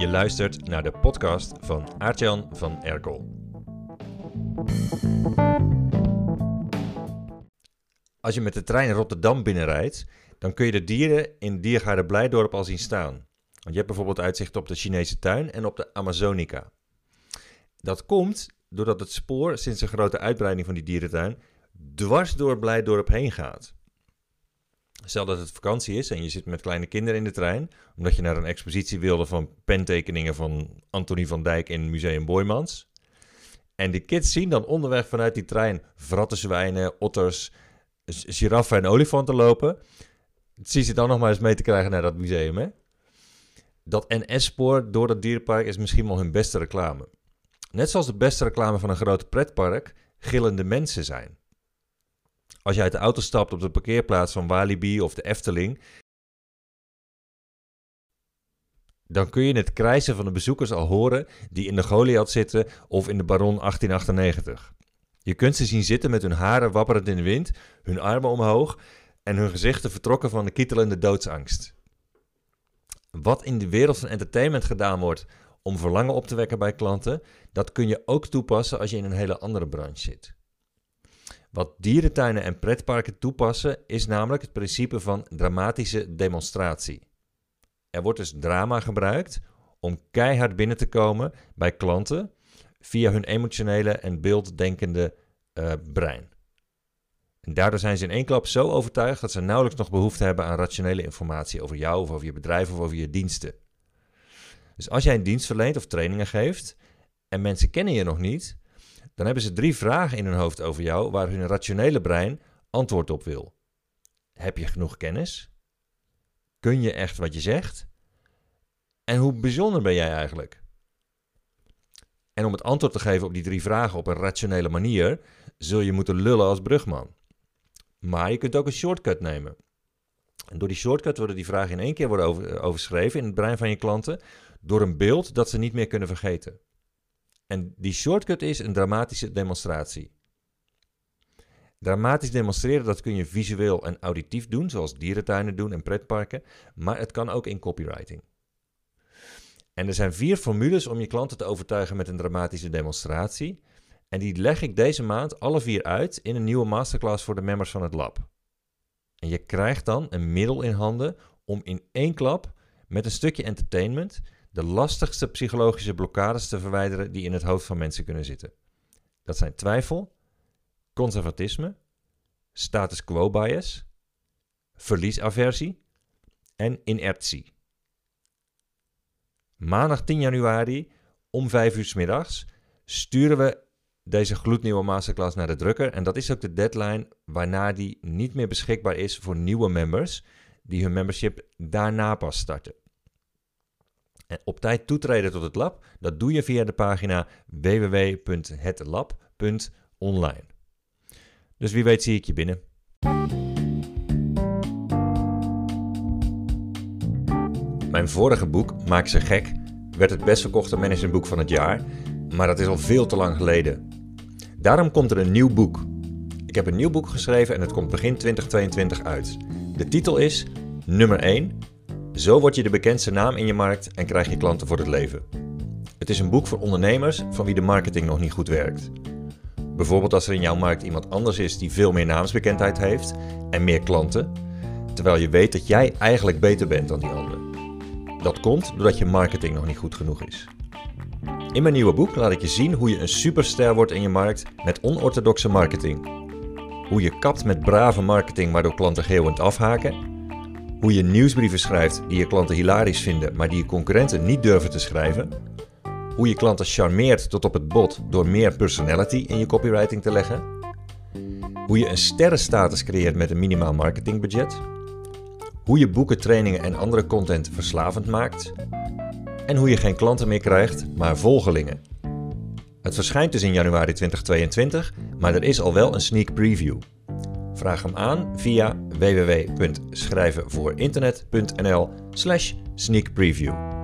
Je luistert naar de podcast van Aartjan van Erkel. Als je met de trein Rotterdam binnenrijdt, dan kun je de dieren in Diergaarde Blijdorp al zien staan. Want je hebt bijvoorbeeld uitzicht op de Chinese tuin en op de Amazonica. Dat komt doordat het spoor sinds de grote uitbreiding van die dierentuin dwars door Blijdorp heen gaat. Stel dat het vakantie is en je zit met kleine kinderen in de trein, omdat je naar een expositie wilde van pentekeningen van Antonie van Dijk in Museum Boymans. En de kids zien dan onderweg vanuit die trein zwijnen, otters, giraffen en olifanten lopen. Zie ze dan nog maar eens mee te krijgen naar dat museum, hè? Dat NS-spoor door dat dierenpark is misschien wel hun beste reclame. Net zoals de beste reclame van een groot pretpark gillende mensen zijn. Als je uit de auto stapt op de parkeerplaats van Walibi of de Efteling, dan kun je het krijsen van de bezoekers al horen die in de Goliath zitten of in de Baron 1898. Je kunt ze zien zitten met hun haren wapperend in de wind, hun armen omhoog en hun gezichten vertrokken van de kietelende doodsangst. Wat in de wereld van entertainment gedaan wordt om verlangen op te wekken bij klanten, dat kun je ook toepassen als je in een hele andere branche zit. Wat dierentuinen en pretparken toepassen is namelijk het principe van dramatische demonstratie. Er wordt dus drama gebruikt om keihard binnen te komen bij klanten via hun emotionele en beelddenkende uh, brein. En daardoor zijn ze in één klap zo overtuigd dat ze nauwelijks nog behoefte hebben aan rationele informatie over jou of over je bedrijf of over je diensten. Dus als jij een dienst verleent of trainingen geeft en mensen kennen je nog niet, dan hebben ze drie vragen in hun hoofd over jou waar hun rationele brein antwoord op wil. Heb je genoeg kennis? Kun je echt wat je zegt? En hoe bijzonder ben jij eigenlijk? En om het antwoord te geven op die drie vragen op een rationele manier, zul je moeten lullen als brugman. Maar je kunt ook een shortcut nemen. En door die shortcut worden die vragen in één keer worden over, overschreven in het brein van je klanten door een beeld dat ze niet meer kunnen vergeten. En die shortcut is een dramatische demonstratie. Dramatisch demonstreren, dat kun je visueel en auditief doen, zoals dierentuinen doen en pretparken, maar het kan ook in copywriting. En er zijn vier formules om je klanten te overtuigen met een dramatische demonstratie. En die leg ik deze maand alle vier uit in een nieuwe masterclass voor de members van het lab. En je krijgt dan een middel in handen om in één klap met een stukje entertainment de lastigste psychologische blokkades te verwijderen die in het hoofd van mensen kunnen zitten. Dat zijn twijfel, conservatisme, status quo bias, verliesaversie en inertie. Maandag 10 januari om 5 uur s middags sturen we deze gloednieuwe masterclass naar de drukker. En dat is ook de deadline waarna die niet meer beschikbaar is voor nieuwe members die hun membership daarna pas starten. Op tijd toetreden tot het lab, dat doe je via de pagina www.hetlab.online. Dus wie weet zie ik je binnen. Mijn vorige boek, Maak ze gek, werd het best verkochte managementboek van het jaar, maar dat is al veel te lang geleden. Daarom komt er een nieuw boek. Ik heb een nieuw boek geschreven en het komt begin 2022 uit. De titel is Nummer 1 zo word je de bekendste naam in je markt en krijg je klanten voor het leven. Het is een boek voor ondernemers van wie de marketing nog niet goed werkt. Bijvoorbeeld als er in jouw markt iemand anders is die veel meer naamsbekendheid heeft en meer klanten, terwijl je weet dat jij eigenlijk beter bent dan die ander. Dat komt doordat je marketing nog niet goed genoeg is. In mijn nieuwe boek laat ik je zien hoe je een superster wordt in je markt met onorthodoxe marketing. Hoe je kapt met brave marketing waardoor klanten geeuwend afhaken hoe je nieuwsbrieven schrijft die je klanten hilarisch vinden, maar die je concurrenten niet durven te schrijven. Hoe je klanten charmeert tot op het bot door meer personality in je copywriting te leggen. Hoe je een sterrenstatus creëert met een minimaal marketingbudget. Hoe je boeken, trainingen en andere content verslavend maakt. En hoe je geen klanten meer krijgt, maar volgelingen. Het verschijnt dus in januari 2022, maar er is al wel een sneak preview. Vraag hem aan via www.schrijvenvoorinternet.nl slash sneakpreview.